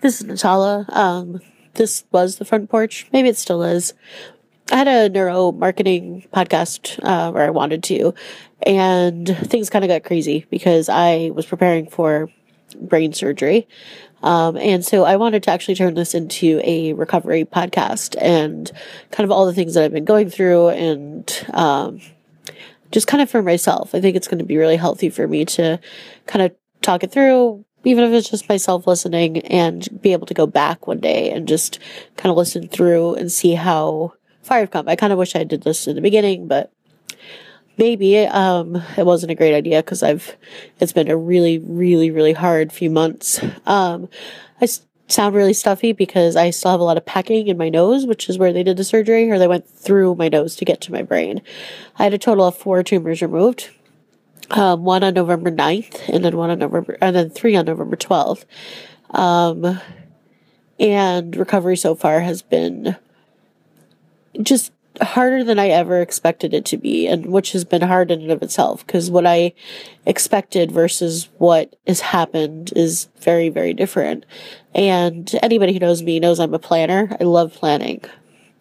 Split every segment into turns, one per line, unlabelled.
This is Natala. Um, this was the front porch. Maybe it still is. I had a neuro marketing podcast uh, where I wanted to, and things kind of got crazy because I was preparing for brain surgery. Um, and so I wanted to actually turn this into a recovery podcast and kind of all the things that I've been going through and um, just kind of for myself. I think it's going to be really healthy for me to kind of talk it through, even if it's just myself listening and be able to go back one day and just kind of listen through and see how far I've come. I kind of wish I did this in the beginning, but maybe um, it wasn't a great idea because I've it's been a really, really, really hard few months. Um, I s- sound really stuffy because I still have a lot of packing in my nose, which is where they did the surgery, or they went through my nose to get to my brain. I had a total of four tumors removed um, one on November 9th, and then one on November, and then three on November 12th. Um, and recovery so far has been just harder than I ever expected it to be, and which has been hard in and of itself, because what I expected versus what has happened is very, very different. And anybody who knows me knows I'm a planner. I love planning.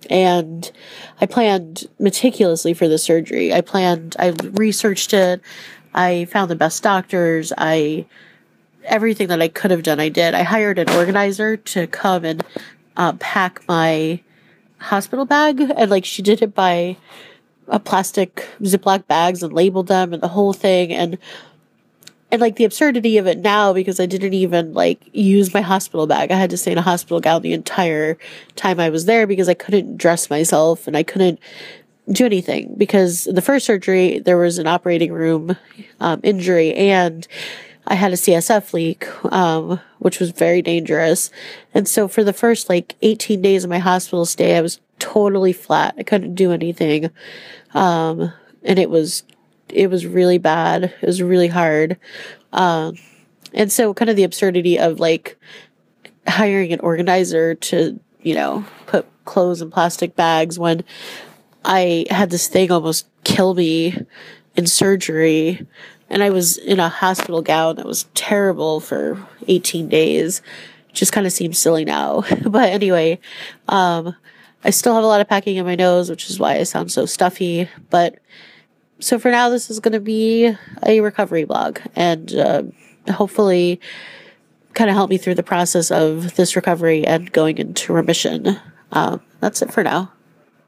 And I planned meticulously for the surgery. I planned, I researched it. I found the best doctors. I, everything that I could have done, I did. I hired an organizer to come and uh, pack my hospital bag. And like she did it by a plastic Ziploc bags and labeled them and the whole thing. And and like the absurdity of it now because I didn't even like use my hospital bag. I had to stay in a hospital gown the entire time I was there because I couldn't dress myself and I couldn't do anything because the first surgery there was an operating room um, injury and I had a CSF leak, um, which was very dangerous. And so for the first like 18 days of my hospital stay, I was totally flat. I couldn't do anything. Um, and it was it was really bad. It was really hard. Um, and so kind of the absurdity of like hiring an organizer to, you know, put clothes in plastic bags when I had this thing almost kill me in surgery and I was in a hospital gown that was terrible for 18 days. Just kind of seems silly now. but anyway, um, I still have a lot of packing in my nose, which is why I sound so stuffy. But so for now, this is going to be a recovery blog and uh, hopefully kind of help me through the process of this recovery and going into remission. Um, that's it for now.